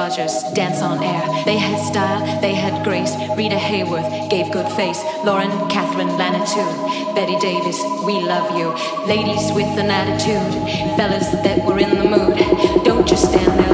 Rogers, dance on air. They had style, they had grace. Rita Hayworth gave good face. Lauren Catherine Lanitou, Bette Davis, we love you. Ladies with an attitude, fellas that were in the mood. Don't just stand there,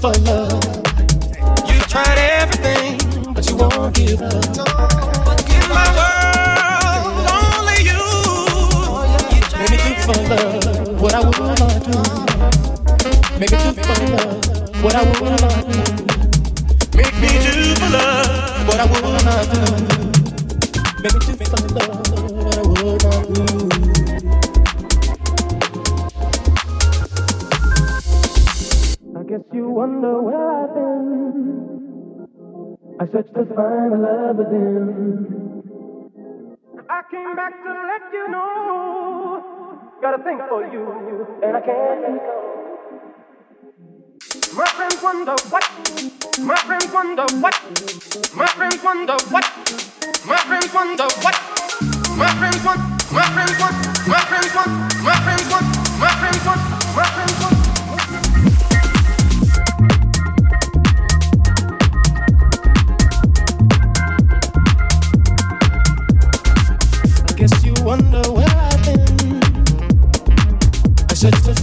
for love. You tried everything, but you won't give up. In my world, only you. Make me do for love what I would not do. Make me do for love what I would not do. Make me do for love what I would not do. Make me do for love what I would not do. wonder where I've been. I searched to find a love within. I came back to let you know. Got a thing for you, and I can't let go. My friends wonder what. My friends wonder what. My friends wonder what. My friends wonder what. My friends want. My friends want. My friends want. My friends want. My friends want. My friends want.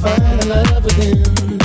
find love within.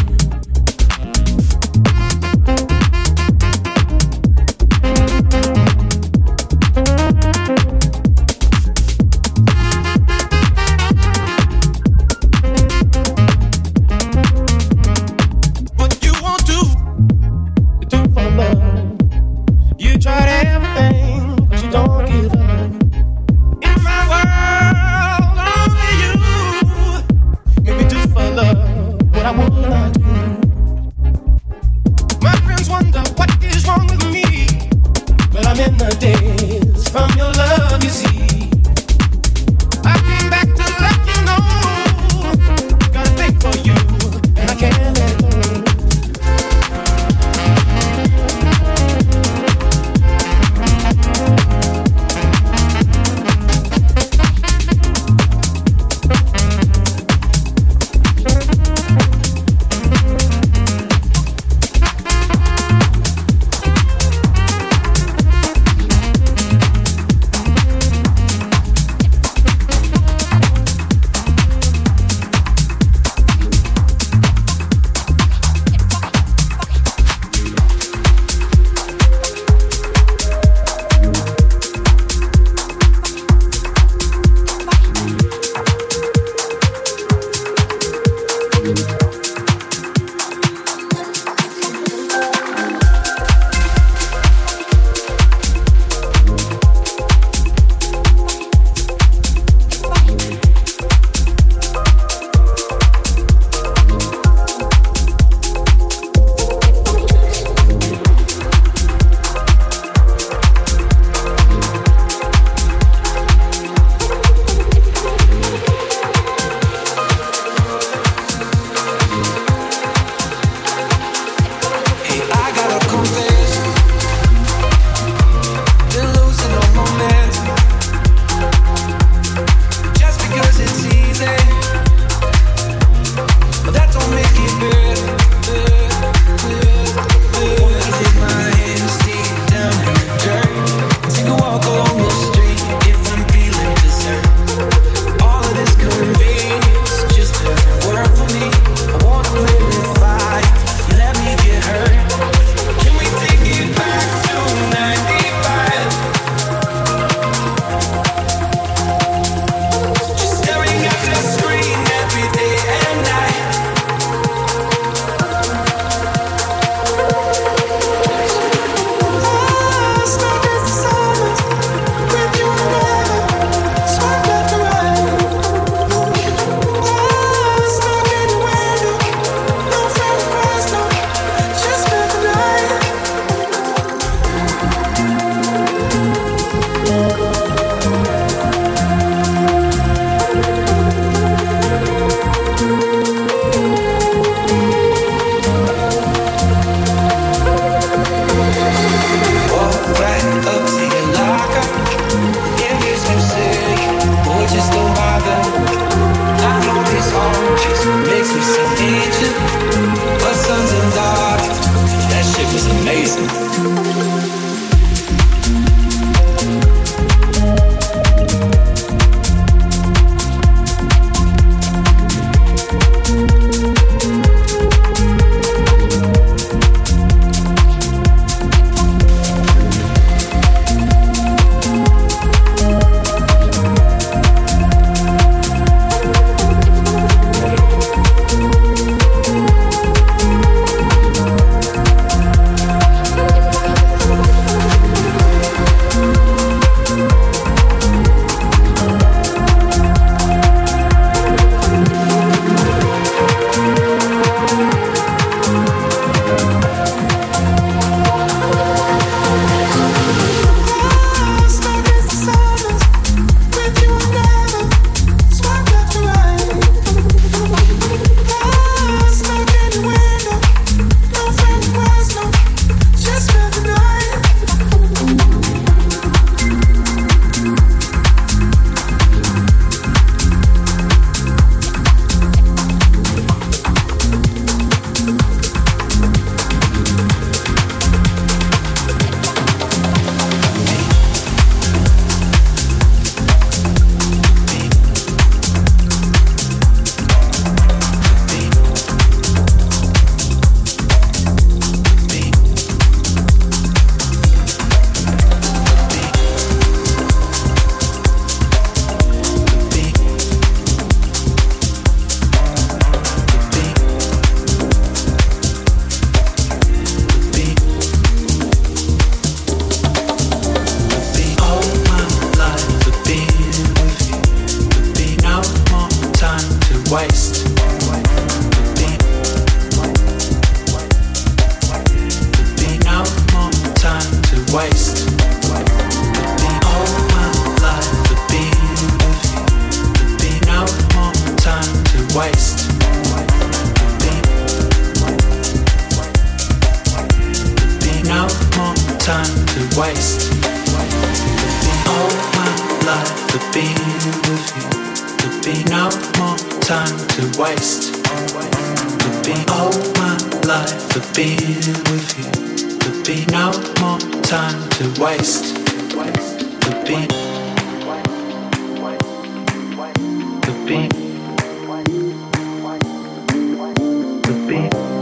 beat.